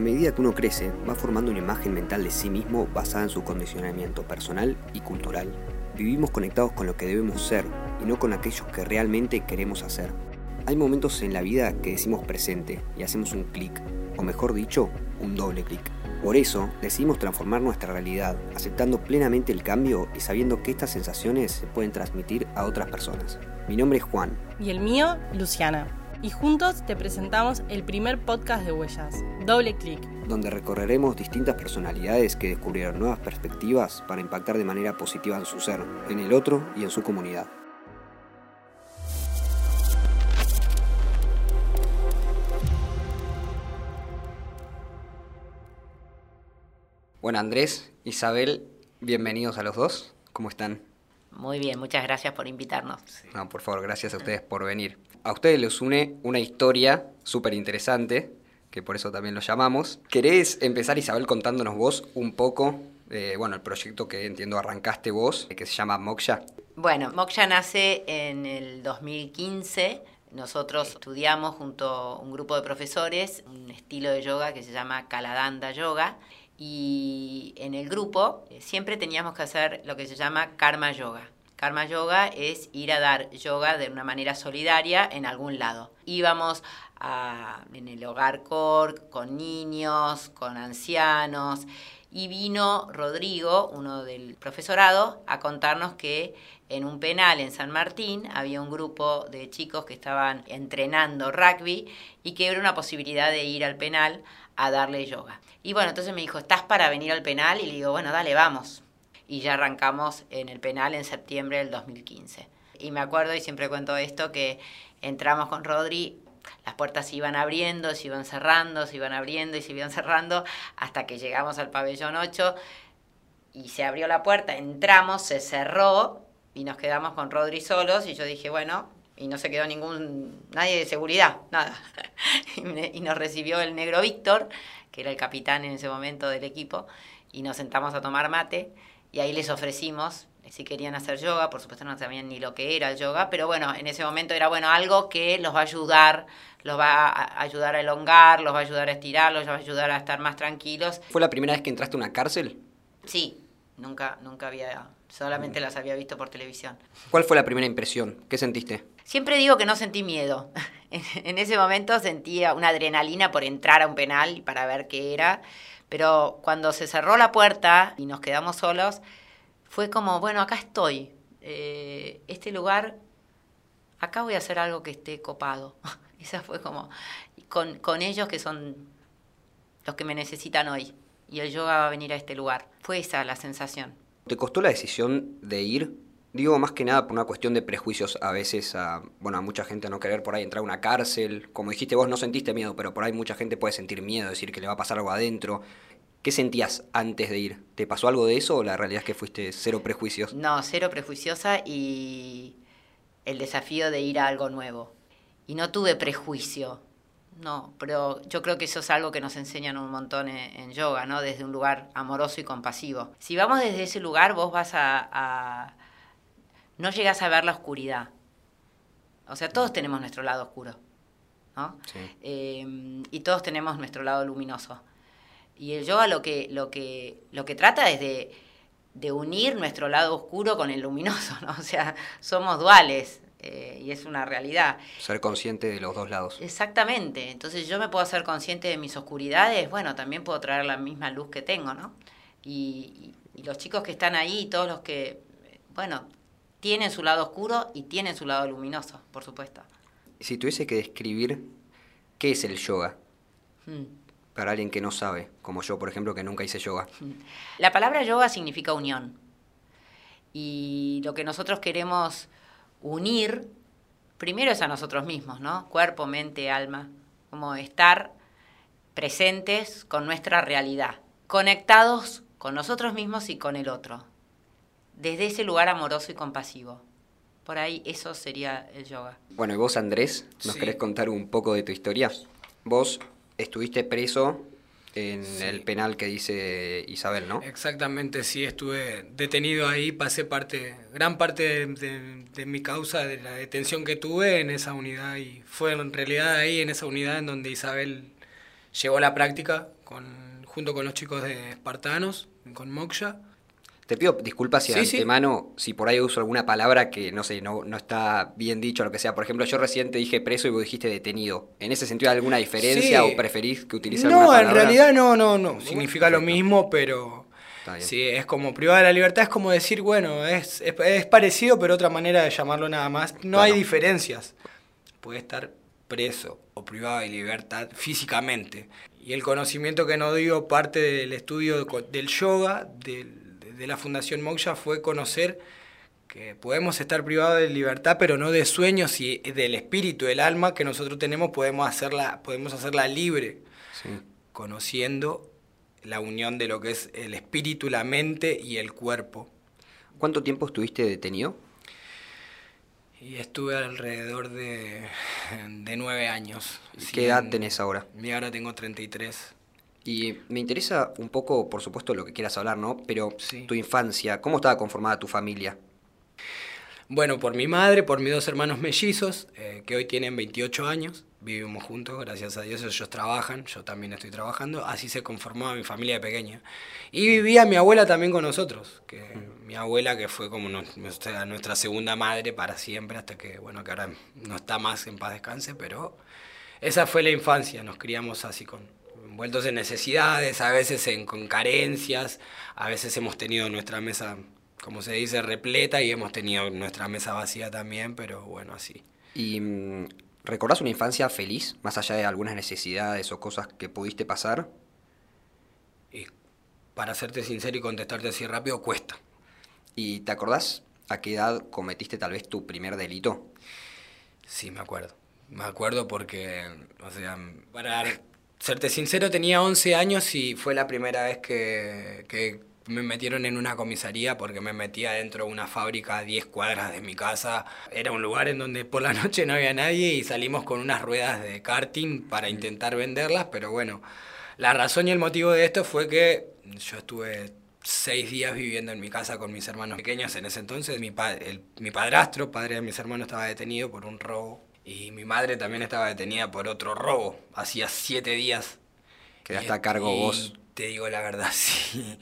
A medida que uno crece, va formando una imagen mental de sí mismo basada en su condicionamiento personal y cultural. Vivimos conectados con lo que debemos ser y no con aquellos que realmente queremos hacer. Hay momentos en la vida que decimos presente y hacemos un clic, o mejor dicho, un doble clic. Por eso decidimos transformar nuestra realidad, aceptando plenamente el cambio y sabiendo que estas sensaciones se pueden transmitir a otras personas. Mi nombre es Juan. Y el mío, Luciana. Y juntos te presentamos el primer podcast de Huellas, Doble Clic. Donde recorreremos distintas personalidades que descubrieron nuevas perspectivas para impactar de manera positiva en su ser, en el otro y en su comunidad. Bueno, Andrés, Isabel, bienvenidos a los dos. ¿Cómo están? Muy bien, muchas gracias por invitarnos. No, por favor, gracias a ustedes por venir. A ustedes les une una historia súper interesante, que por eso también lo llamamos. ¿Querés empezar, Isabel, contándonos vos un poco, eh, bueno, el proyecto que entiendo arrancaste vos, que se llama Moksha? Bueno, Moksha nace en el 2015. Nosotros estudiamos junto a un grupo de profesores un estilo de yoga que se llama Kaladanda Yoga y en el grupo eh, siempre teníamos que hacer lo que se llama karma yoga. Karma yoga es ir a dar yoga de una manera solidaria en algún lado. Íbamos a, en el hogar core con niños, con ancianos y vino Rodrigo, uno del profesorado, a contarnos que en un penal en San Martín había un grupo de chicos que estaban entrenando rugby y que era una posibilidad de ir al penal a darle yoga. Y bueno, entonces me dijo, ¿estás para venir al penal? Y le digo, bueno, dale, vamos. Y ya arrancamos en el penal en septiembre del 2015. Y me acuerdo, y siempre cuento esto, que entramos con Rodri, las puertas se iban abriendo, se iban cerrando, se iban abriendo y se iban cerrando, hasta que llegamos al pabellón 8 y se abrió la puerta, entramos, se cerró y nos quedamos con Rodri solos y yo dije, bueno, y no se quedó ningún, nadie de seguridad, nada. y nos recibió el negro Víctor, que era el capitán en ese momento del equipo, y nos sentamos a tomar mate, y ahí les ofrecimos si querían hacer yoga, por supuesto no sabían ni lo que era el yoga, pero bueno, en ese momento era bueno algo que los va a ayudar, los va a ayudar a elongar, los va a ayudar a estirar, los va a ayudar a estar más tranquilos. ¿Fue la primera vez que entraste a una cárcel? Sí, nunca, nunca había, solamente las había visto por televisión. ¿Cuál fue la primera impresión? ¿Qué sentiste? Siempre digo que no sentí miedo. En ese momento sentía una adrenalina por entrar a un penal para ver qué era, pero cuando se cerró la puerta y nos quedamos solos, fue como, bueno, acá estoy. Eh, este lugar, acá voy a hacer algo que esté copado. Esa fue como, con, con ellos que son los que me necesitan hoy. Y el yoga va a venir a este lugar. Fue esa la sensación. ¿Te costó la decisión de ir Digo más que nada por una cuestión de prejuicios a veces a, bueno, a mucha gente no querer por ahí entrar a una cárcel. Como dijiste vos, no sentiste miedo, pero por ahí mucha gente puede sentir miedo, decir que le va a pasar algo adentro. ¿Qué sentías antes de ir? ¿Te pasó algo de eso o la realidad es que fuiste cero prejuicios? No, cero prejuiciosa y el desafío de ir a algo nuevo. Y no tuve prejuicio, no, pero yo creo que eso es algo que nos enseñan un montón en, yoga, ¿no? Desde un lugar amoroso y compasivo. Si vamos desde ese lugar, vos vas a no llegas a ver la oscuridad. O sea, todos tenemos nuestro lado oscuro, ¿no? Eh, y todos tenemos nuestro lado luminoso. Y el yoga lo que, lo que, lo que trata es de, de unir nuestro lado oscuro con el luminoso, ¿no? O sea, somos duales. Eh, y es una realidad. Ser consciente de los dos lados. Exactamente. Entonces yo me puedo hacer consciente de mis oscuridades, bueno, también puedo traer la misma luz que tengo, ¿no? Y, y los chicos que están ahí, todos los que, bueno, tienen su lado oscuro y tienen su lado luminoso, por supuesto. Si tuviese que describir qué es el yoga, hmm. para alguien que no sabe, como yo, por ejemplo, que nunca hice yoga. Hmm. La palabra yoga significa unión. Y lo que nosotros queremos unir, primero es a nosotros mismos, ¿no? Cuerpo, mente, alma. Como estar presentes con nuestra realidad, conectados con nosotros mismos y con el otro desde ese lugar amoroso y compasivo. Por ahí eso sería el yoga. Bueno, y vos Andrés, ¿nos querés contar un poco de tu historia? Vos estuviste preso en el penal que dice Isabel, ¿no? Exactamente, sí, estuve detenido ahí, pasé parte, gran parte de, mi causa, de la detención que tuve en esa unidad y fue en realidad ahí en esa unidad en donde Isabel llevo la práctica con, junto con los chicos de Espartanos, con Moksha. Te pido disculpas si Sí, antemano, si por ahí uso alguna palabra que no sé, no, no está bien dicho o lo que sea. Por ejemplo, yo recién te dije preso y vos dijiste detenido. ¿En ese sentido hay alguna diferencia Sí. o preferís que utilice alguna No, en palabra? realidad no, no, no. Significa lo mismo, pero sí, es como privada de la libertad, es como decir, bueno, es, es, es parecido, pero otra manera de llamarlo nada más. No hay diferencias. Puede estar preso o privado de libertad físicamente. Y el conocimiento que nos dio parte del estudio del yoga, del- de la Fundación Moksha, fue conocer que podemos estar privados de libertad, pero no de sueños y del espíritu, del alma que nosotros tenemos, podemos hacerla, podemos hacerla libre Sí. conociendo la unión de lo que es el espíritu, la mente y el cuerpo. ¿Cuánto tiempo estuviste detenido? Y estuve alrededor de, de nueve años. ¿Qué edad tenés ahora? Y ahora tengo 33. Y me interesa un poco, por supuesto, lo que quieras hablar, ¿no? Pero Sí. tu infancia, ¿cómo estaba conformada tu familia? Bueno, por mi madre, por mis dos hermanos mellizos, eh, que hoy tienen 28 años, vivimos juntos, gracias a Dios, ellos trabajan, yo también estoy trabajando, así se conformaba mi familia de pequeña. Y vivía mi abuela también con nosotros, que mi abuela que fue como nuestra, nuestra segunda madre para siempre, hasta que, bueno, que ahora no está más en paz descanse, pero esa fue la infancia, nos criamos así con envueltos en necesidades, a veces en, con carencias, a veces hemos tenido nuestra mesa, como se dice, repleta y hemos tenido nuestra mesa vacía también, pero bueno, así. ¿Y mm, recordás una infancia feliz, más allá de algunas necesidades o cosas que pudiste pasar? Y para serte sincero y contestarte así rápido, cuesta. ¿Y te acordás a qué edad cometiste tal vez tu primer delito? Sí, me acuerdo. Me acuerdo porque, o sea, para serte sincero, tenía 11 años y fue la primera vez que, que me metieron en una comisaría porque me metía dentro de una fábrica a 10 cuadras de mi casa. Era un lugar en donde por la noche no había nadie y salimos con unas ruedas de karting para intentar venderlas, pero bueno, la razón y el motivo de esto fue que yo estuve seis días viviendo en mi casa con mis hermanos pequeños. En ese entonces mi, pa- el- mi padrastro, padre de mis hermanos, estaba detenido por un robo. Y mi madre también estaba detenida por otro robo. Hacía siete días. Quedaste a cargo y vos. Te digo la verdad, sí.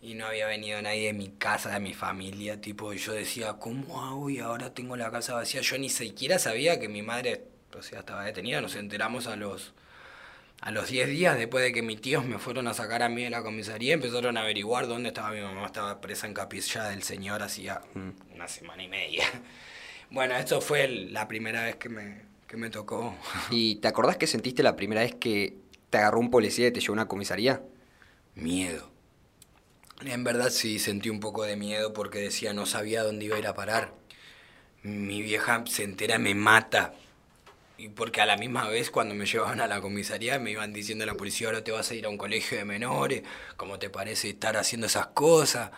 Y no había venido nadie de mi casa, de mi familia, tipo, y yo decía, ¿cómo hago? Y ahora tengo la casa vacía. Yo ni siquiera sabía que mi madre, o sea, estaba detenida. Nos enteramos a los a los 10 días después de que mis tíos me fueron a sacar a mí de la comisaría, empezaron a averiguar dónde estaba mi mamá. Estaba presa en Capilla del Señor hacía una semana y media. Bueno, esto fue la primera vez que me, que me tocó. ¿Y te acordás que sentiste la primera vez que te agarró un policía y te llevó a una comisaría? Miedo. En verdad sí sentí un poco de miedo porque decía no sabía dónde iba a ir a parar. Mi vieja se entera, me mata. Y porque a la misma vez cuando me llevaban a la comisaría me iban diciendo a la policía, ahora te vas a ir a un colegio de menores, ¿cómo te parece estar haciendo esas cosas?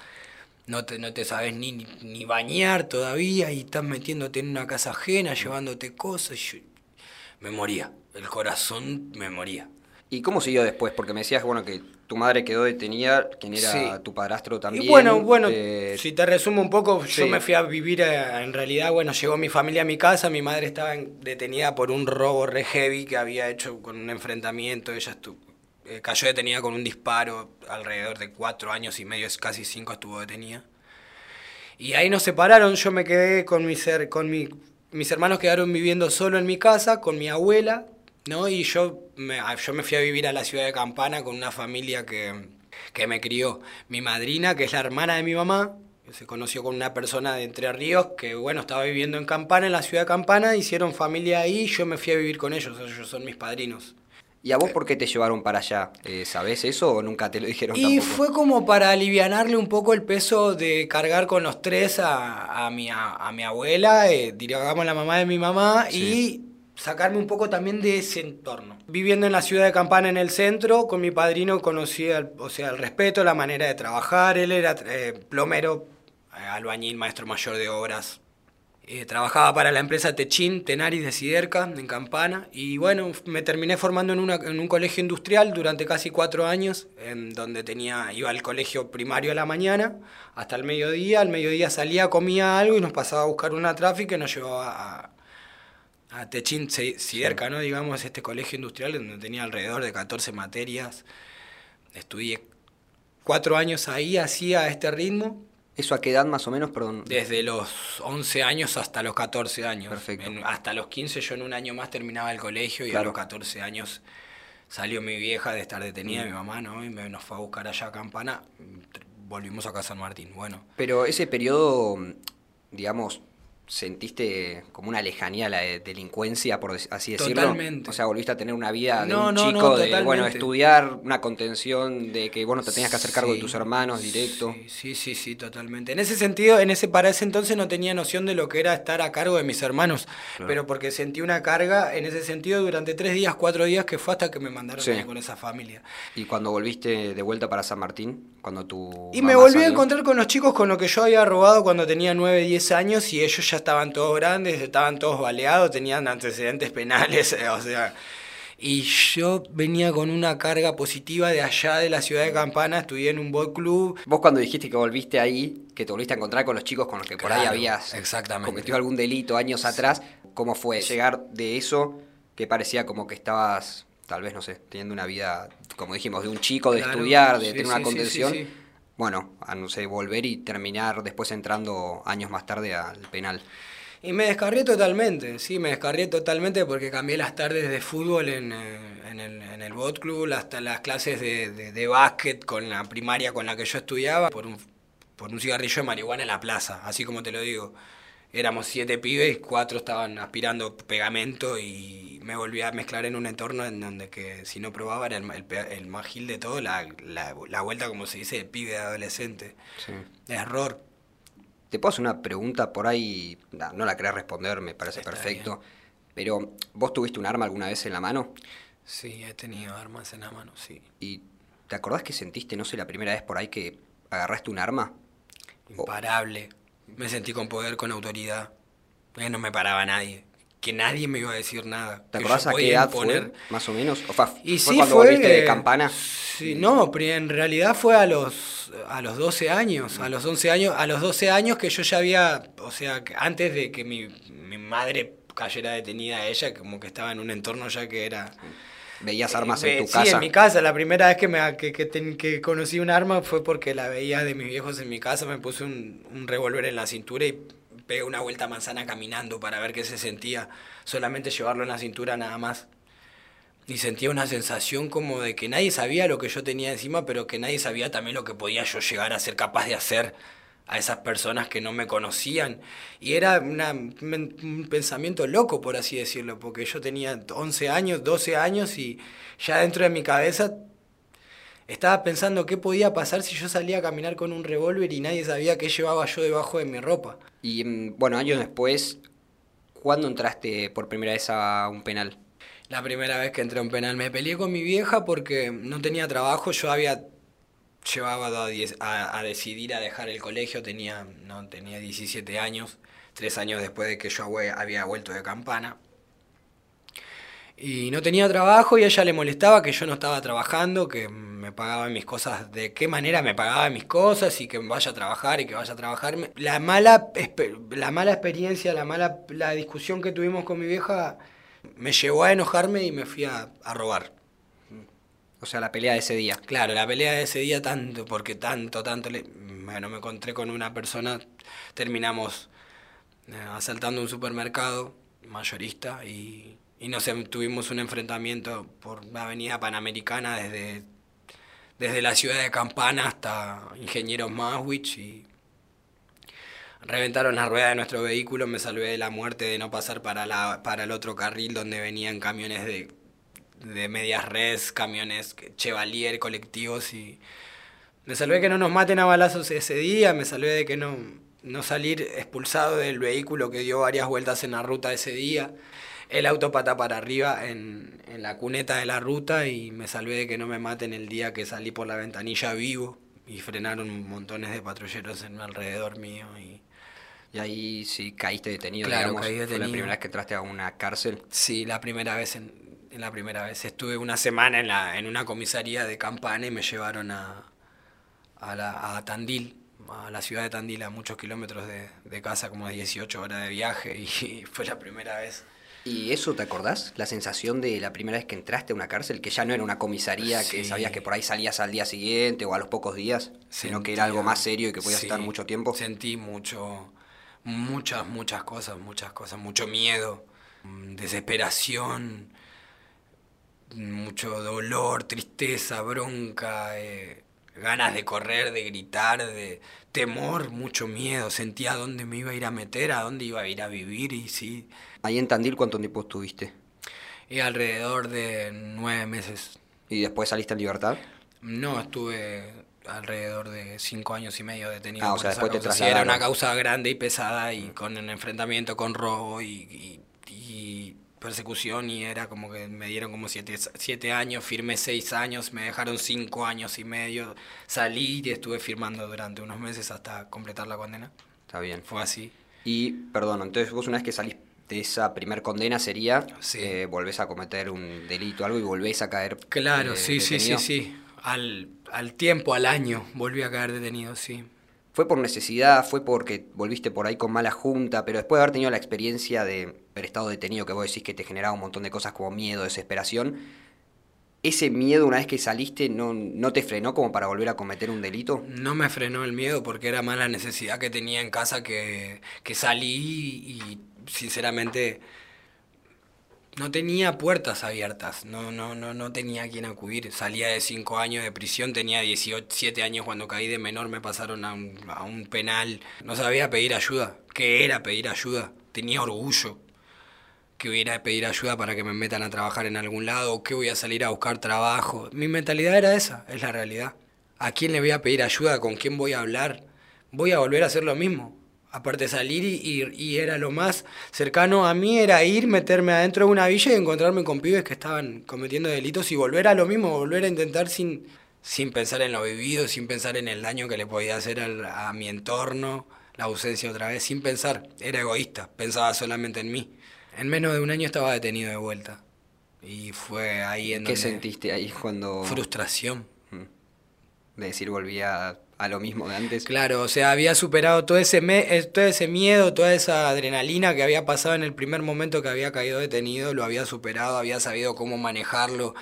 No te, no te sabes ni, ni bañar todavía y estás metiéndote en una casa ajena, llevándote cosas. yo- me moría, el corazón me moría. ¿Y cómo siguió después? Porque me decías, bueno, que tu madre quedó detenida, quien era Sí. tu padrastro también. Y bueno, bueno, eh, si te resumo un poco, sí. yo me fui a vivir, eh, en realidad, bueno, llegó mi familia a mi casa, mi madre estaba en- detenida por un robo re heavy que había hecho con un enfrentamiento, ella estu- eh, cayó detenida con un disparo, alrededor de cuatro años y medio, casi cinco estuvo detenida. Y ahí nos separaron, yo me quedé con mis, her- con mi, mis hermanos quedaron viviendo solo en mi casa, con mi abuela, ¿no? Y yo me, a- yo me fui a vivir a la ciudad de Campana con una familia que, que me crió. Mi madrina, que es la hermana de mi mamá, se conoció con una persona de Entre Ríos, que bueno, estaba viviendo en Campana, en la ciudad de Campana, hicieron familia ahí y yo me fui a vivir con ellos, ellos son mis padrinos. ¿Y a vos por qué te llevaron para allá? Eh, ¿Sabés eso o nunca te lo dijeron Y tampoco? fue como para alivianarle un poco el peso de cargar con los tres a, a mi, a, a mi abuela, eh, digamos la mamá de mi mamá, y sacarme un poco también de ese entorno. Viviendo en la ciudad de Campana, en el centro, con mi padrino conocí el, o sea, el respeto, la manera de trabajar. Él era eh, plomero, eh, albañil, maestro mayor de obras. Eh, trabajaba para la empresa Techin, Tenaris de Siderca, en Campana, y bueno, me terminé formando en, una- en un colegio industrial durante casi cuatro años, en donde tenía, iba al colegio primario a la mañana, hasta el mediodía, al mediodía salía, comía algo y nos pasaba a buscar una tráfico y nos llevaba a, a Techín Siderca, ¿no? Digamos, este colegio industrial donde tenía alrededor de 14 materias. Estudié cuatro años ahí, hacía este ritmo. ¿Eso a qué edad más o menos, perdón? Desde los 11 años hasta los 14 años. Perfecto. hasta los 15 yo en un año más terminaba el colegio y a los 14 años salió mi vieja de estar detenida, mm. mi mamá, ¿no? Y me, nos fue a buscar allá a Campana. Volvimos acá a San Martín. Bueno. Pero ese periodo, digamos, sentiste como una lejanía a la delincuencia, por así decirlo. Totalmente. O sea, volviste a tener una vida de un chico, de bueno, estudiar, una contención, de que bueno, te tenías que hacer cargo de tus hermanos directo. Sí, sí, sí, totalmente. En ese sentido, en ese para ese entonces no tenía noción de lo que era estar a cargo de mis hermanos, pero porque sentí una carga en ese sentido durante tres días, cuatro días, que fue hasta que me mandaron con esa familia. ¿Y cuando volviste de vuelta para San Martín? Cuando tu y me volví a encontrar con los chicos con los que yo había robado cuando tenía nueve, diez años y ellos ya estaban todos grandes, estaban todos baleados, tenían antecedentes penales, o sea, y yo venía con una carga positiva de allá de la ciudad de Campana, estudié en un boat club. Vos cuando dijiste que volviste ahí, que te volviste a encontrar con los chicos con los que por ahí habías cometido algún delito años atrás, ¿cómo fue llegar de eso que parecía como que estabas, tal vez, no sé, teniendo una vida, como dijimos, de un chico, de estudiar, de tener una contención? Bueno, a no sé, volver y terminar después entrando años más tarde al penal. Y me descarrié totalmente, sí, me descarrié totalmente porque cambié las tardes de fútbol en, eh, en el, en el bot club, hasta las clases de, de, básquet con la primaria con la que yo estudiaba, por un, por un cigarrillo de marihuana en la plaza, así como te lo digo. Éramos siete pibes, cuatro estaban aspirando pegamento y me volví a mezclar en un entorno en donde que si no probaba era el, el, más gil de todo, la, la, la, vuelta, como se dice, de pibe de adolescente. Sí. Error te puedo hacer una pregunta por ahí, no, la querés responder, me parece perfecto, pero ¿vos tuviste un arma alguna vez en la mano? Sí, he tenido armas en la mano, sí. ¿Y te acordás que sentiste, no sé, la primera vez por ahí que agarraste un arma? Imparable. Me sentí con poder, con autoridad. no me paraba nadie que nadie me iba a decir nada. ¿Te acordás a qué edad fue, más o menos? ¿O fue, y fue sí, cuando volviste de campana? Sí, no, pero en realidad fue a los, a los 12 años, a los 11 años, a los 12 años que yo ya había, o sea, antes de que mi, mi madre cayera detenida ella, como que estaba en un entorno ya que era... ¿Veías armas en tu casa? Sí, en mi casa. La primera vez que, me, que, que, conocí un arma fue porque la veía de mis viejos en mi casa. Me puse un, un revólver en la cintura y pegué una vuelta a manzana caminando para ver qué se sentía, solamente llevarlo en la cintura nada más. Y sentía una sensación como de que nadie sabía lo que yo tenía encima, pero que nadie sabía también lo que podía yo llegar a ser capaz de hacer a esas personas que no me conocían. Y era un pensamiento loco, por así decirlo, porque yo tenía 11 años, 12 años y ya dentro de mi cabeza estaba pensando qué podía pasar si yo salía a caminar con un revólver y nadie sabía qué llevaba yo debajo de mi ropa. Y mm, bueno, años después, ¿cuándo entraste por primera vez a un penal? La primera vez que entré a un penal me peleé con mi vieja porque no tenía trabajo, yo había llevaba a, decidir a dejar el colegio, tenía, no, tenía 17 años, tres años después de que yo había vuelto de campana y no tenía trabajo y a ella le molestaba que yo no estaba trabajando, que me pagaba mis cosas, de qué manera me pagaba mis cosas y que vaya a trabajar y que vaya a trabajar. La mala, la mala experiencia, la mala la discusión que tuvimos con mi vieja me llevó a enojarme y me fui a, robar. O sea, la pelea de ese día. Claro, la pelea de ese día tanto, porque tanto, tanto, bueno, me encontré con una persona, terminamos eh, asaltando un supermercado mayorista y y no sé, tuvimos un enfrentamiento por la avenida Panamericana desde, desde la ciudad de Campana hasta Ingenieros Maswich y reventaron la rueda de nuestro vehículo, me salvé de la muerte de no pasar para, la, para el otro carril donde venían camiones de, de medias res, camiones Chevalier, colectivos y me salvé que no nos maten a balazos ese día, me salvé de que no, no salir expulsado del vehículo que dio varias vueltas en la ruta ese día el auto pata para arriba en, en, la cuneta de la ruta y me salvé de que no me maten el día que salí por la ventanilla vivo y frenaron montones de patrulleros en alrededor mío y... Y ahí sí caíste detenido, claro, Caí detenido. ¿Fue la primera vez que entraste a una cárcel? Sí, la primera vez en, la primera vez. Estuve una semana en, la, en una comisaría de Campana y me llevaron a, a, la, a Tandil, a la ciudad de Tandil, a muchos kilómetros de, de casa, como 18 horas de viaje, y fue la primera vez ¿Y eso te acordás? La sensación de la primera vez que entraste a una cárcel, que ya no era una comisaría que sabías que por ahí salías al día siguiente o a los pocos días, sino que era algo más serio y que podías Sí, estar mucho tiempo. Sentí mucho, muchas, muchas cosas, muchas cosas, mucho miedo, mm, desesperación, mucho dolor, tristeza, bronca, eh, ganas de correr, de gritar, de temor, mucho miedo. Sentía dónde me iba a ir a meter, a dónde iba a ir a vivir y sí. Ahí en Tandil, ¿cuánto tiempo estuviste? Y alrededor de nueve meses. ¿Y después saliste en libertad? No, estuve alrededor de cinco años y medio detenido. Ah, o sea, después te. Sí, era una trasladaron. causa grande y pesada y con un enfrentamiento con robo y, y- y persecución y era como que me dieron como siete, siete años, firmé seis años, me dejaron cinco años y medio, salí y estuve firmando durante unos meses hasta completar la condena. Está bien. Fue así. Y, perdón, entonces vos una vez que salís de esa primer condena sería, Sí. eh, volvés a cometer un delito o algo y volvés a caer Claro, eh, sí, sí, sí, sí. Al, al tiempo, al año, volví a caer detenido, sí. ¿Fue por necesidad? ¿Fue porque volviste por ahí con mala junta? Pero después de haber tenido la experiencia de haber estado detenido, que vos decís que te generaba un montón de cosas como miedo, desesperación, ¿ese miedo una vez que saliste no, no te frenó como para volver a cometer un delito? No me frenó el miedo porque era más la necesidad que tenía en casa que, que salí y sinceramente no tenía puertas abiertas, no, no, no, no tenía a quién acudir. Salía de 5 años de prisión, tenía 17 años cuando caí de menor, me pasaron a un, a un penal. No sabía pedir ayuda. ¿Qué era pedir ayuda? Tenía orgullo que voy a ir a pedir ayuda para que me metan a trabajar en algún lado, o que voy a salir a buscar trabajo. Mi mentalidad era esa, es la realidad. ¿A quién le voy a pedir ayuda? ¿Con quién voy a hablar? Voy a volver a hacer lo mismo. Aparte salir y, y- y era lo más cercano a mí, era ir, meterme adentro de una villa y encontrarme con pibes que estaban cometiendo delitos y volver a lo mismo, volver a intentar sin, sin pensar en lo vivido, sin pensar en el daño que le podía hacer al- a mi entorno, la ausencia otra vez, sin pensar. Era egoísta, pensaba solamente en mí. En menos de un año estaba detenido de vuelta. Y fue ahí en ¿Qué donde... sentiste ahí cuando... Frustración. de decir volvía a lo mismo de antes? Claro, o sea, había superado todo ese, me- eh, todo ese miedo, toda esa adrenalina que había pasado en el primer momento que había caído detenido, lo había superado, había sabido cómo manejarlo.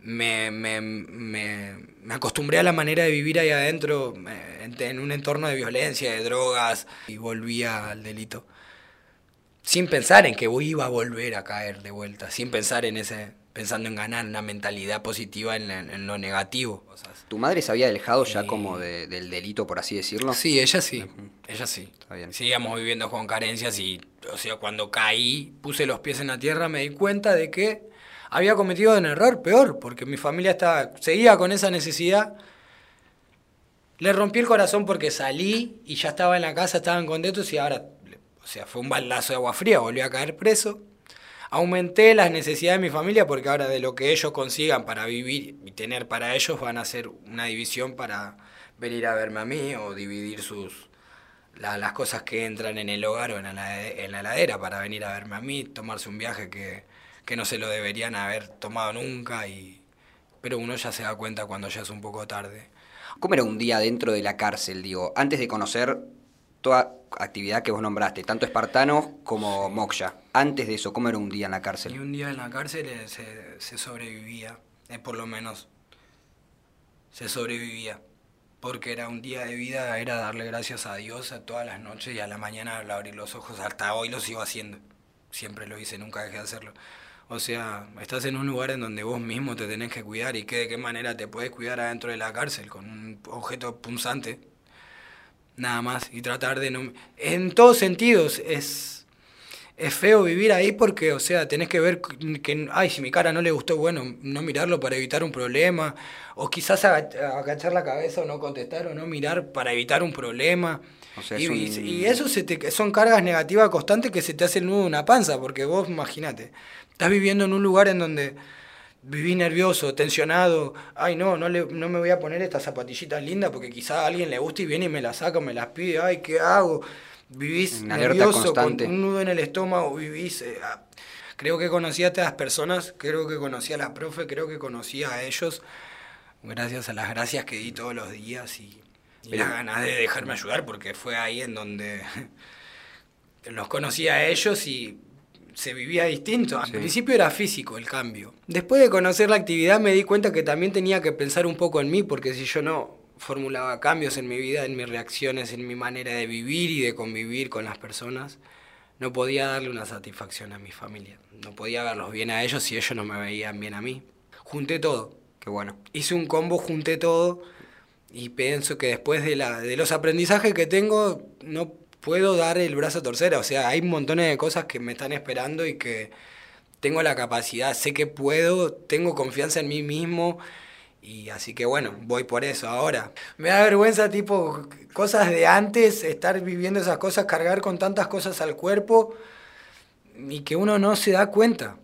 Me, me, me, me acostumbré a la manera de vivir ahí adentro, eh, en un entorno de violencia, de drogas, y volvía al delito. Sin pensar en que iba a volver a caer de vuelta, sin pensar en ese, pensando en ganar una mentalidad positiva en, lo negativo. cosas. ¿Tu madre se había alejado ya Sí. como de- del delito, por así decirlo? Sí, ella sí, ella sí. Está bien. Seguíamos viviendo con carencias y, o sea, cuando caí, puse los pies en la tierra, me di cuenta de que había cometido un error peor, porque mi familia estaba, seguía con esa necesidad. Le rompí el corazón porque salí y ya estaba en la casa, estaban contentos y ahora, o sea, fue un baldazo de agua fría, volví a caer preso. Aumenté las necesidades de mi familia porque ahora de lo que ellos consigan para vivir y tener para ellos van a hacer una división para venir a verme a mí o dividir sus la- las cosas que entran en el hogar o en la, en la heladera para venir a verme a mí, tomarse un viaje que, que no se lo deberían haber tomado nunca y pero uno ya se da cuenta cuando ya es un poco tarde. ¿Cómo era un día dentro de la cárcel, digo, antes de conocer toda actividad que vos nombraste, tanto espartanos como moksha? Antes de eso, ¿cómo era un día en la Y cárcel? un día en la cárcel eh, se, se sobrevivía, eh, por lo menos se sobrevivía, porque era un día de vida, era darle gracias a Dios a todas las noches y a la mañana al abrir los ojos, hasta hoy lo sigo haciendo, siempre lo hice, nunca dejé de hacerlo. O sea, estás en un lugar en donde vos mismo te tenés que cuidar y que de qué manera te puedes cuidar adentro de la cárcel con un objeto punzante, nada más, y tratar de no... En todos sentidos es es feo vivir ahí porque, o sea, tenés que ver que, ay, si mi cara no le gustó, bueno, no mirarlo para evitar un problema, o quizás aga- agachar la cabeza o no contestar o no mirar para evitar un problema. O sea, y, es un- y eso se te, son cargas negativas constantes que se te hace el nudo de una panza, porque vos, imagínate, estás viviendo en un lugar en donde viví nervioso, tensionado, ay no, no, le, no me voy a poner estas zapatillitas lindas porque quizás a alguien le gusta y viene y me las saca, me las pide, ay, ¿qué hago? Vivís Una nervioso, con un nudo en el estómago, vivís... eh, ah, creo que conocí a estas personas, creo que conocí a la profe, creo que conocí a ellos, gracias a las gracias que di todos los días y, y Pero- las ganas de dejarme ayudar, porque fue ahí en donde los conocí a ellos y se vivía distinto. Al Sí. principio era físico el cambio. Después de conocer la actividad me di cuenta que también tenía que pensar un poco en mí, porque si yo no formulaba cambios en mi vida, en mis reacciones, en mi manera de vivir y de convivir con las personas, no podía darle una satisfacción a mi familia. No podía verlos bien a ellos si ellos no me veían bien a mí. Junté todo. Qué bueno. Hice un combo, junté todo y pienso que después de, la, de los aprendizajes que tengo, no puedo dar el brazo a torcer. O sea, hay montones de cosas que me están esperando y que tengo la capacidad, sé que puedo, tengo confianza en mí mismo y así que bueno, voy por eso ahora. Me da vergüenza tipo cosas de antes, estar viviendo esas cosas, cargar con tantas cosas al cuerpo y que uno no se da cuenta.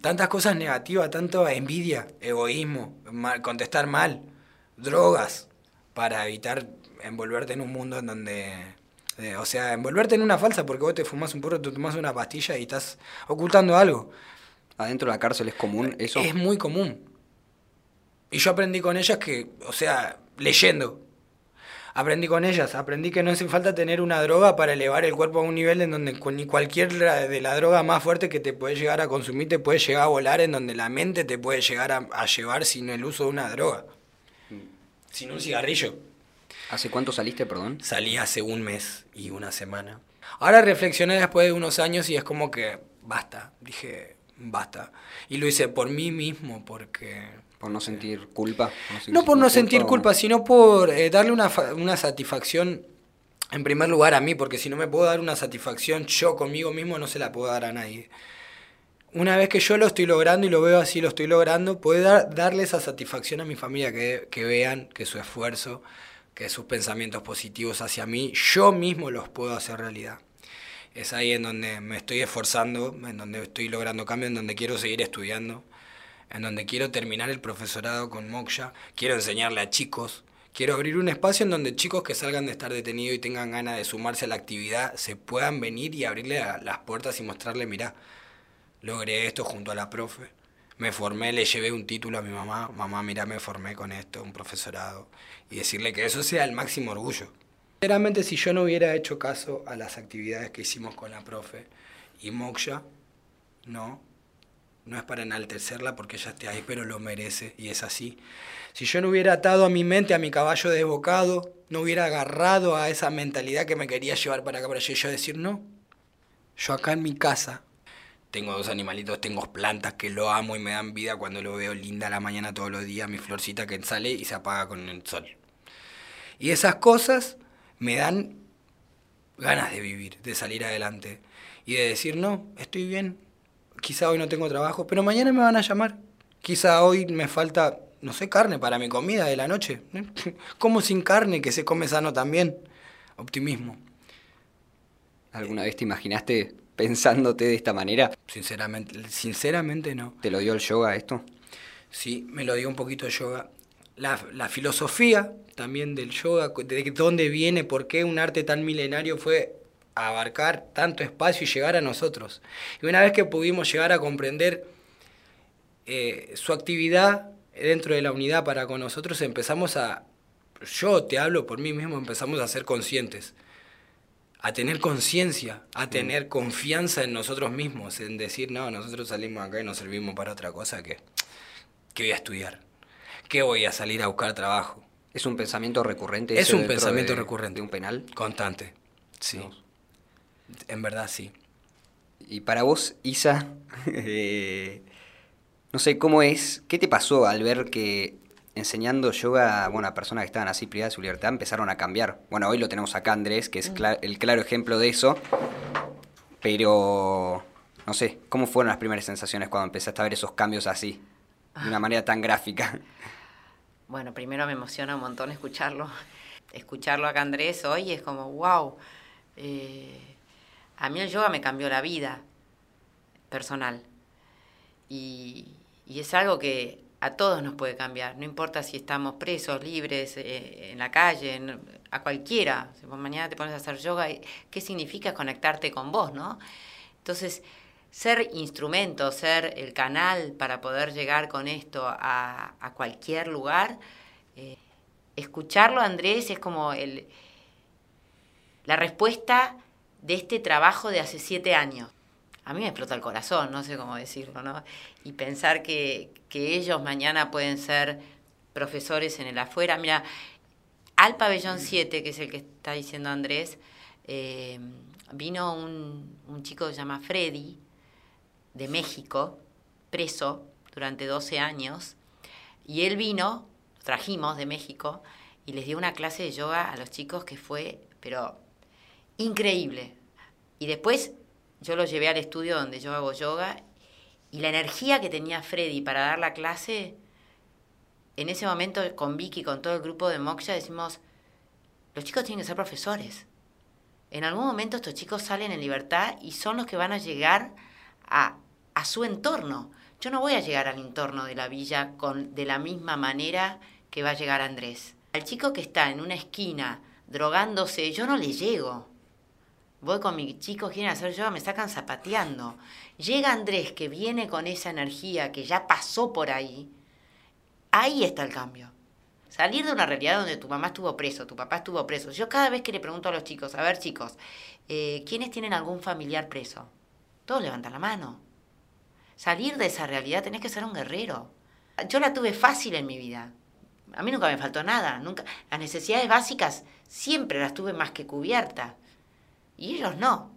Tantas cosas negativas, tanto envidia, egoísmo, mal- contestar mal, drogas, para evitar envolverte en un mundo en donde... eh, o sea, envolverte en una falsa porque vos te fumas un porro, te tomas una pastilla y estás ocultando algo. Adentro de la cárcel es común eso. Es muy común. Y yo aprendí con ellas que, o sea, leyendo. Aprendí con ellas, aprendí que no hace falta tener una droga para elevar el cuerpo a un nivel en donde ni cualquier de la droga más fuerte que te puede llegar a consumir te puede llegar a volar, en donde la mente te puede llegar a, a llevar sin el uso de una droga. Sin un cigarrillo. ¿Hace cuánto saliste, perdón? Salí hace un mes y una semana. Ahora reflexioné después de unos años y es como que basta. Dije, basta. Y lo hice por mí mismo, porque Por no sentir culpa. sentir no por no sentir culpa, sino por eh, darle una, una satisfacción, en primer lugar a mí, porque si no me puedo dar una satisfacción yo conmigo mismo, no se la puedo dar a nadie. Una vez que yo lo estoy logrando y lo veo así, lo estoy logrando, puedo dar- darle esa satisfacción a mi familia, que, que vean que su esfuerzo, que sus pensamientos positivos hacia mí, yo mismo los puedo hacer realidad. Es ahí en donde me estoy esforzando, en donde estoy logrando cambio, en donde quiero seguir estudiando, en donde quiero terminar el profesorado con Moksha, quiero enseñarle a chicos, quiero abrir un espacio en donde chicos que salgan de estar detenidos y tengan ganas de sumarse a la actividad se puedan venir y abrirle las puertas y mostrarle, mirá, logré esto junto a la profe, me formé, le llevé un título a mi mamá, mamá, mirá, me formé con esto, un profesorado, y decirle que eso sea el máximo orgullo. Sinceramente, si yo no hubiera hecho caso a las actividades que hicimos con la profe y Moksha, no, no es para enaltecerla porque ella esté ahí, pero lo merece y es así. Si yo no hubiera atado a mi mente a mi caballo desbocado, no hubiera agarrado a esa mentalidad que me quería llevar para acá, para allá, yo decir, no, yo acá en mi casa tengo dos animalitos, tengo plantas que lo amo y me dan vida cuando lo veo linda la mañana todos los días, mi florcita que sale y se apaga con el sol. Y esas cosas me dan ganas de vivir, de salir adelante y de decir, no, estoy bien, quizá hoy no tengo trabajo, pero mañana me van a llamar. Quizá hoy me falta, no sé, carne para mi comida de la noche. Como sin carne, que se come sano también. Optimismo. ¿Alguna vez te imaginaste pensándote de esta manera? Sinceramente, sinceramente no. ¿Te lo dio el yoga esto? Sí, me lo dio un poquito yoga. La, la filosofía también del yoga, de dónde viene, por qué un arte tan milenario fue abarcar tanto espacio y llegar a nosotros. Y una vez que pudimos llegar a comprender eh, su actividad dentro de la unidad para con nosotros, empezamos a, yo te hablo por mí mismo, empezamos a ser conscientes, a tener conciencia, a tener confianza en nosotros mismos, en decir, no, nosotros salimos acá y nos servimos para otra cosa que, que voy a estudiar, que voy a salir a buscar trabajo. ¿Es un pensamiento recurrente? Es un pensamiento de- recurrente. ¿De un penal? Constante, sí. En verdad sí. Y para vos, Isa, eh, no sé cómo es, ¿qué te pasó al ver que enseñando yoga bueno, a personas que estaban así privadas de su libertad empezaron a cambiar? Bueno, hoy lo tenemos acá Andrés, que es cla- el claro ejemplo de eso, pero no sé, ¿cómo fueron las primeras sensaciones cuando empezaste a ver esos cambios así, de una manera tan gráfica? Bueno, primero me emociona un montón escucharlo. Escucharlo acá Andrés hoy es como, wow. a mí el yoga me cambió la vida personal. Y, y es algo que a todos nos puede cambiar. No importa si estamos presos, libres, eh, en la calle, en- a cualquiera. Si vos mañana te pones a hacer yoga, ¿qué significa conectarte con vos, no? Entonces, ser instrumento, ser el canal para poder llegar con esto a, a cualquier lugar, eh, escucharlo, Andrés, es como el, la respuesta de este trabajo de hace siete años. A mí me explota el corazón, no sé cómo decirlo, ¿no? Y pensar que, ellos mañana pueden ser profesores en el afuera. Mira, al pabellón 7, que es el que está diciendo Andrés, eh, vino un, un chico que se llama Freddy, de México, preso durante 12 años, y él vino, trajimos de México, y les dio una clase de yoga a los chicos que fue, pero increíble. Y después yo lo llevé al estudio donde yo hago yoga y la energía que tenía Freddy para dar la clase, en ese momento con Vicky, con todo el grupo de Moksha, decimos, los chicos tienen que ser profesores. En algún momento estos chicos salen en libertad y son los que van a llegar a, a su entorno. Yo no voy a llegar al entorno de la villa con, de la misma manera que va a llegar Andrés. Al chico que está en una esquina drogándose, yo no le llego. Voy con mis chicos, quieren hacer yoga, me sacan zapateando. Llega Andrés que viene con esa energía que ya pasó por ahí. Ahí está el cambio. Salir de una realidad donde tu mamá estuvo preso, tu papá estuvo preso. Yo cada vez que le pregunto a los chicos, a ver chicos, eh, ¿quiénes tienen algún familiar preso? Todos levantan la mano. Salir de esa realidad tenés que ser un guerrero. Yo la tuve fácil en mi vida. A mí nunca me faltó nada, nunca. Las necesidades básicas siempre las tuve más que cubiertas. Y ellos no.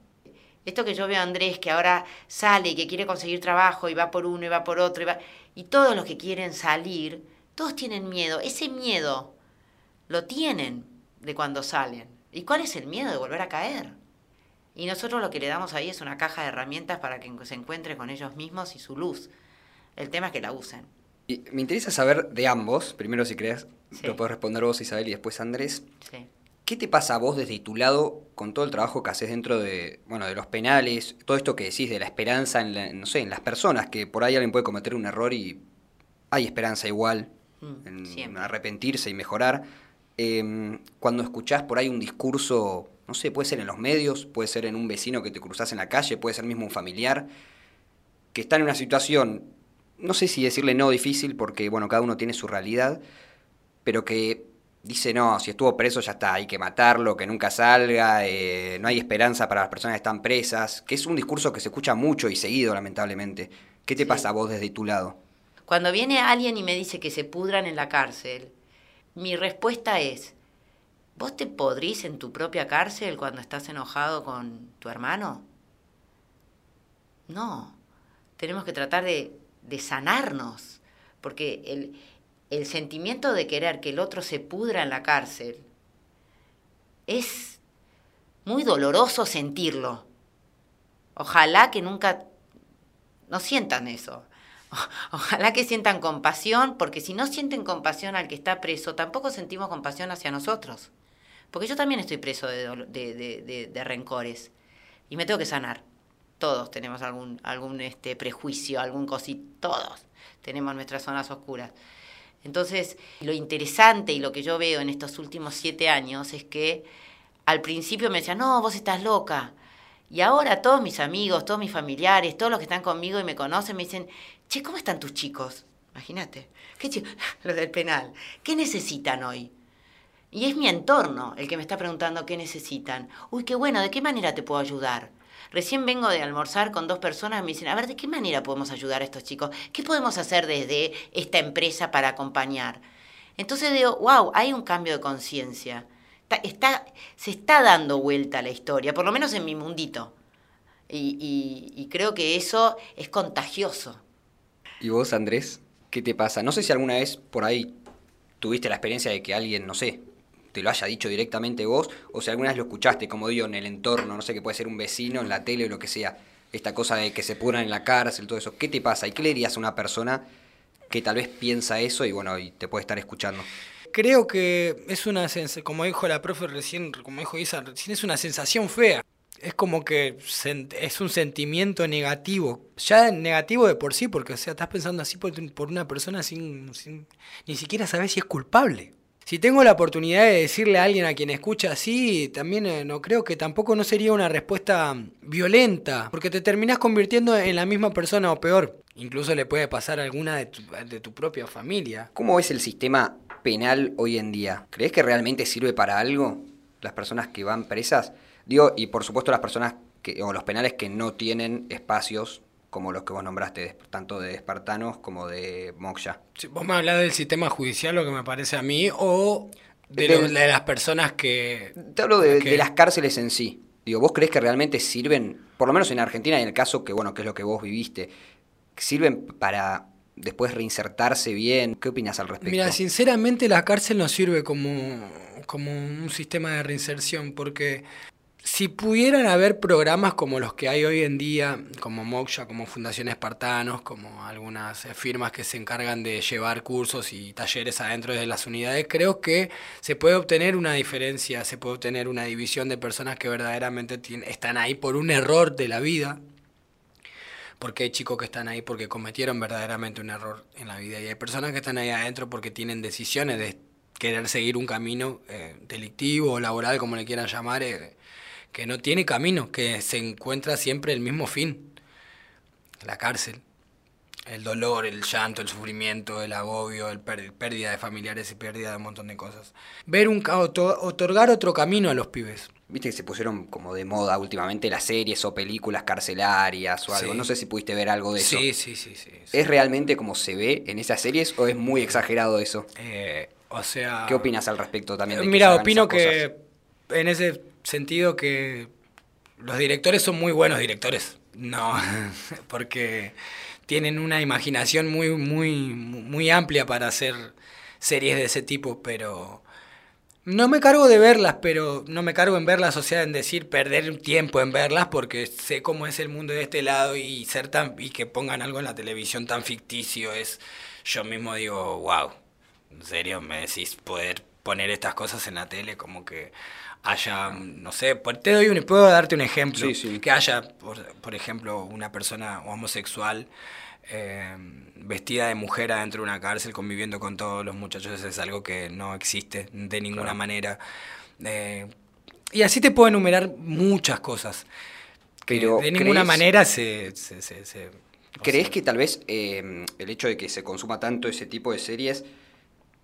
Esto que yo veo a Andrés, que ahora sale y que quiere conseguir trabajo y va por uno y va por otro, y, va... y todos los que quieren salir, todos tienen miedo. Ese miedo lo tienen de cuando salen. ¿Y cuál es el miedo de volver a caer? Y nosotros lo que le damos ahí es una caja de herramientas para que se encuentre con ellos mismos y su luz. El tema es que la usen me interesa saber de ambos, primero si crees, lo puedes responder vos Isabel y después Andrés. ¿Qué te pasa a vos desde tu lado con todo el trabajo que haces dentro de, bueno, de los penales, todo esto que decís de la esperanza en, no sé, en las personas, que por ahí alguien puede cometer un error y hay esperanza igual mm, en arrepentirse y mejorar? Em, cuando escuchás por ahí un discurso, no sé, puede ser en los medios, puede ser en un vecino que te cruzas en la calle, puede ser mismo un familiar, que está en una situación no sé si decirle no difícil, porque bueno, cada uno tiene su realidad, pero que dice, no, si estuvo preso ya está, hay que matarlo, que nunca salga, eh, no hay esperanza para las personas que están presas, que es un discurso que se escucha mucho y seguido, lamentablemente. ¿Qué te pasa a vos desde tu lado? Cuando viene alguien y me dice que se pudran en la cárcel, mi respuesta es, ¿vos te podrís en tu propia cárcel cuando estás enojado con tu hermano? No, tenemos que tratar de de sanarnos, porque el, el sentimiento de querer que el otro se pudra en la cárcel es muy doloroso sentirlo. Ojalá que nunca no sientan eso. Ojalá que sientan compasión, porque si no sienten compasión al que está preso, tampoco sentimos compasión hacia nosotros. Porque yo también estoy preso de, de, de rencores y me tengo que sanar. Todos tenemos algún, algún este, prejuicio, algún cosito, todos tenemos nuestras zonas oscuras. Entonces, lo interesante y lo que yo veo en estos últimos siete años es que al principio me decían, no, vos estás loca. Y ahora todos mis amigos, todos mis familiares, todos los que están conmigo y me conocen, me dicen, che, ¿cómo están tus chicos? Imagínate, ¿qué los del penal, ¿qué necesitan hoy? Y es mi entorno el que me está preguntando qué necesitan. Uy, qué bueno, ¿de qué manera te puedo ayudar? Recién vengo de almorzar con dos personas y me dicen, a ver, ¿de qué manera podemos ayudar a estos chicos? ¿Qué podemos hacer desde esta empresa para acompañar? Entonces digo, wow, hay un cambio de conciencia. Está, se está dando vuelta la historia, por lo menos en mi mundito. Y, y creo que eso es contagioso. ¿Y vos, Andrés? ¿Qué te pasa? No sé si alguna vez por ahí tuviste la experiencia de que alguien, no sé, te lo haya dicho directamente vos, o si alguna vez lo escuchaste, como digo, en el entorno, no sé, que puede ser un vecino, en la tele o lo que sea, esta cosa de que se puran en la cárcel, todo eso, ¿qué te pasa? ¿Y qué le dirías a una persona que tal vez piensa eso y bueno, y te puede estar escuchando? Creo que es una sensación, como dijo la profe recién, como dijo Isa recién, es una sensación fea. Es como que es un sentimiento negativo. Ya negativo de por sí, porque sea, estás pensando así por, una persona sin, sin ni siquiera saber si es culpable si tengo la oportunidad de decirle a alguien a quien escucha así, también eh, no creo que tampoco no sería una respuesta violenta, porque te terminás convirtiendo en la misma persona o peor. Incluso le puede pasar a alguna de tu, propia familia. ¿Cómo es el sistema penal hoy en día? ¿Crees que realmente sirve para algo las personas que van presas? Digo, y por supuesto las personas que, o los penales que no tienen espacios como los que vos nombraste, tanto de espartanos como de moksha. vos me hablás del sistema judicial, lo que me parece a mí, o de, las personas que... Te hablo de, de, las cárceles en sí. Digo, ¿vos crees que realmente sirven, por lo menos en Argentina, en el caso que, bueno, que es lo que vos viviste, sirven para después reinsertarse bien? ¿Qué opinas al respecto? Mira, sinceramente la cárcel no sirve como, como un sistema de reinserción, porque si pudieran haber programas como los que hay hoy en día, como Moksha, como Fundación Espartanos, como algunas firmas que se encargan de llevar cursos y talleres adentro de las unidades, creo que se puede obtener una diferencia, se puede obtener una división de personas que verdaderamente están ahí por un error de la vida, porque hay chicos que están ahí porque cometieron verdaderamente un error en la vida y hay personas que están ahí adentro porque tienen decisiones de querer seguir un camino eh, delictivo o laboral, como le quieran llamar. Eh, que no tiene camino, que se encuentra siempre el mismo fin, la cárcel. El dolor, el llanto, el sufrimiento, el agobio, el pérdida de familiares y pérdida de un montón de cosas. Ver un otorgar otro camino a los pibes. Viste que se pusieron como de moda últimamente las series o películas carcelarias o algo. No sé si pudiste ver algo de eso. Sí, sí, sí, sí, ¿Es realmente como se ve en esas series o es muy exagerado eso? Eh, o sea. ¿Qué opinas al respecto también? De mira, opino que en ese sentido que los directores son muy buenos directores. No, porque tienen una imaginación muy, muy, muy amplia para hacer series de ese tipo, pero no me cargo de verlas, pero no me cargo en verlas, o sea, en decir perder tiempo en verlas, porque sé cómo es el mundo de este lado y ser tan y que pongan algo en la televisión tan ficticio es, yo mismo digo, wow, en serio me decís poder poner estas cosas en la tele, como que haya, no sé, te doy un, puedo darte un ejemplo, que haya, por, ejemplo, una persona homosexual eh, vestida de mujer adentro de una cárcel conviviendo con todos los muchachos, es algo que no existe de ninguna manera. Eh, y así te puedo enumerar muchas cosas. Pero de ninguna manera se... ¿Crees que tal vez eh, el hecho de que se consuma tanto ese tipo de series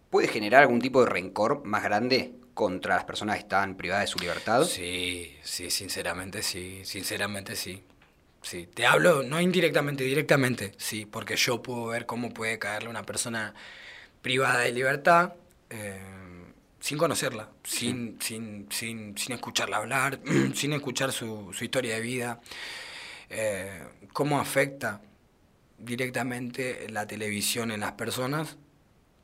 puede generar algún tipo de rencor más grande contra las personas que están privadas de su libertad? Sí, sí, sinceramente sí, sinceramente sí. Sí, te hablo no indirectamente, directamente, sí, porque yo puedo ver cómo puede caerle una persona privada de libertad eh, sin conocerla, sin, sin, sin, sin, escucharla hablar, sin escuchar su, su historia de vida, eh, cómo afecta directamente la televisión en las personas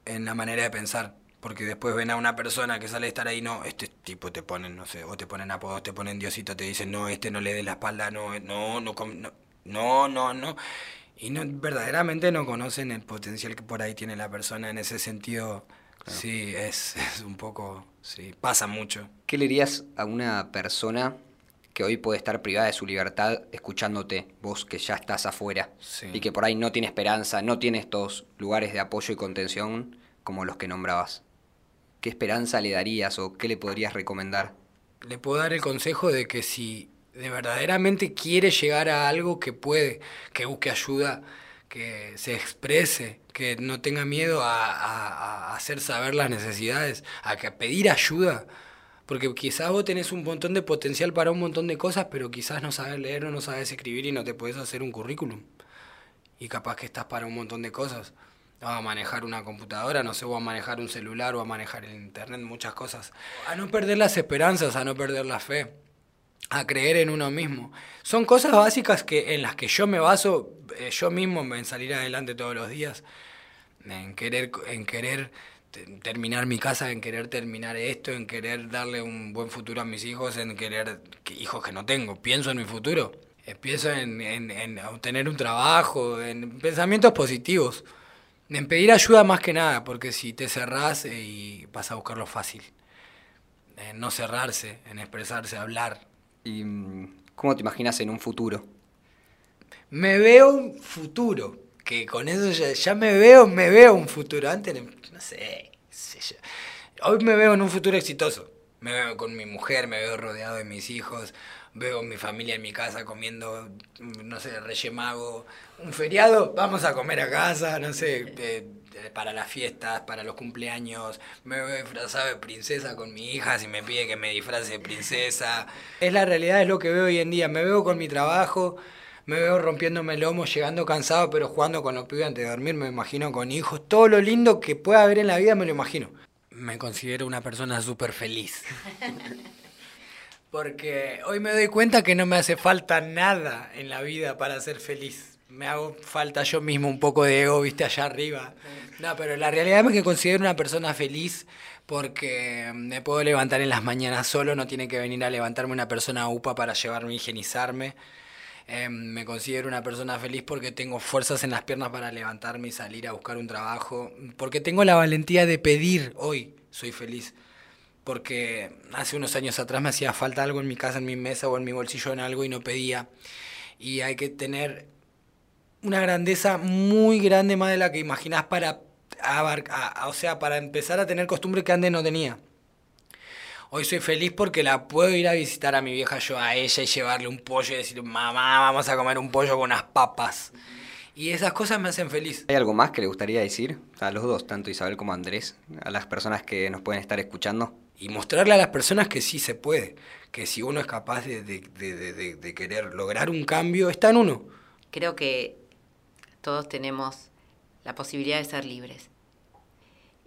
en la manera de pensar porque después ven a una persona que sale a estar ahí, no, este tipo te ponen, no sé, o te ponen apodos, te ponen diosito, te dicen, no, este no le dé la espalda, no, no, no, no, no, no. Y no, verdaderamente no conocen el potencial que por ahí tiene la persona en ese sentido. Sí, es, es un poco, sí, pasa mucho. ¿Qué le dirías a una persona que hoy puede estar privada de su libertad escuchándote, vos que ya estás afuera, y que por ahí no tiene esperanza, no tiene estos lugares de apoyo y contención como los que nombrabas? ¿Qué esperanza le darías o qué le podrías recomendar? Le puedo dar el consejo de que si de verdaderamente quiere llegar a algo que puede, que busque ayuda, que se exprese, que no tenga miedo a, hacer saber las necesidades, a, que, pedir ayuda. Porque quizás vos tenés un montón de potencial para un montón de cosas, pero quizás no sabes leer o no sabes escribir y no te puedes hacer un currículum. Y capaz que estás para un montón de cosas a manejar una computadora, no sé, o a manejar un celular o a manejar el internet, muchas cosas. A no perder las esperanzas, a no perder la fe, a creer en uno mismo. Son cosas básicas que, en las que yo me baso eh, yo mismo en salir adelante todos los días, en querer, en querer terminar mi casa, en querer terminar esto, en querer darle un buen futuro a mis hijos, en querer hijos que no tengo. Pienso en mi futuro, pienso en, en, en obtener un trabajo, en pensamientos positivos. En pedir ayuda más que nada, porque si te cerrás eh, y vas a buscar lo fácil. En no cerrarse, en expresarse, hablar. ¿Y mm, cómo te imaginas en un futuro? Me veo un futuro, que con eso ya, me veo, me veo un futuro. Antes, no sé, Hoy me veo en un futuro exitoso. Me veo con mi mujer, me veo rodeado de mis hijos. Veo mi familia en mi casa comiendo, no sé, Reyes Mago, un feriado, vamos a comer a casa, no sé, eh, para las fiestas, para los cumpleaños, me veo disfrazado de princesa con mi hija si me pide que me disfrace de princesa. Es la realidad, es lo que veo hoy en día, me veo con mi trabajo, me veo rompiéndome el lomo, llegando cansado, pero jugando con los pibes antes de dormir, me imagino con hijos, todo lo lindo que pueda haber en la vida me lo imagino. Me considero una persona súper feliz. Porque hoy me doy cuenta que no me hace falta nada en la vida para ser feliz. Me hago falta yo mismo un poco de ego, viste, allá arriba. No, pero la realidad es que considero una persona feliz porque me puedo levantar en las mañanas solo, no tiene que venir a levantarme una persona UPA para llevarme a higienizarme. Em, me considero una persona feliz porque tengo fuerzas en las piernas para levantarme y salir a buscar un trabajo, porque tengo la valentía de pedir hoy, soy feliz porque hace unos años atrás me hacía falta algo en mi casa, en mi mesa o en mi bolsillo en algo y no pedía. Y hay que tener una grandeza muy grande más de la que imaginás para o sea, para empezar a tener costumbre que antes no tenía. Hoy soy feliz porque la puedo ir a visitar a mi vieja yo a ella y llevarle un pollo y decir, mamá, vamos a comer un pollo con unas papas. Y esas cosas me hacen feliz. ¿Hay algo más que le gustaría decir a los dos, tanto Isabel como Andrés, a las personas que nos pueden estar escuchando? Y mostrarle a las personas que sí se puede, que si uno es capaz de, querer lograr un cambio, está en uno. Creo que todos tenemos la posibilidad de ser libres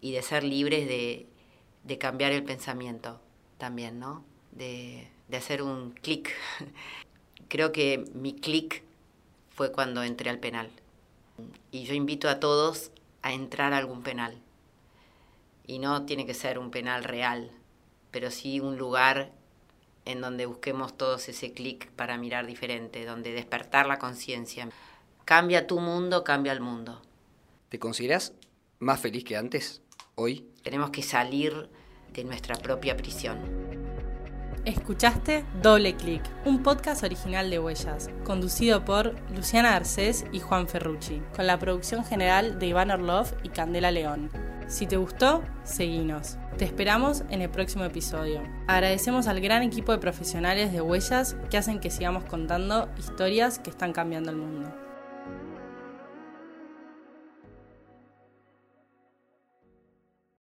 y de ser libres de, cambiar el pensamiento también, ¿no? De, hacer un clic. Creo que mi clic fue cuando entré al penal. Y yo invito a todos a entrar a algún penal. Y no tiene que ser un penal real, pero sí un lugar en donde busquemos todos ese clic para mirar diferente, donde despertar la conciencia. Cambia tu mundo, cambia el mundo. ¿Te consideras más feliz que antes, hoy? Tenemos que salir de nuestra propia prisión. Escuchaste Doble Clic, un podcast original de Huellas, conducido por Luciana Arcés y Juan Ferrucci, con la producción general de Iván Orlov y Candela León. Si te gustó, seguinos. Te esperamos en el próximo episodio. Agradecemos al gran equipo de profesionales de Huellas que hacen que sigamos contando historias que están cambiando el mundo.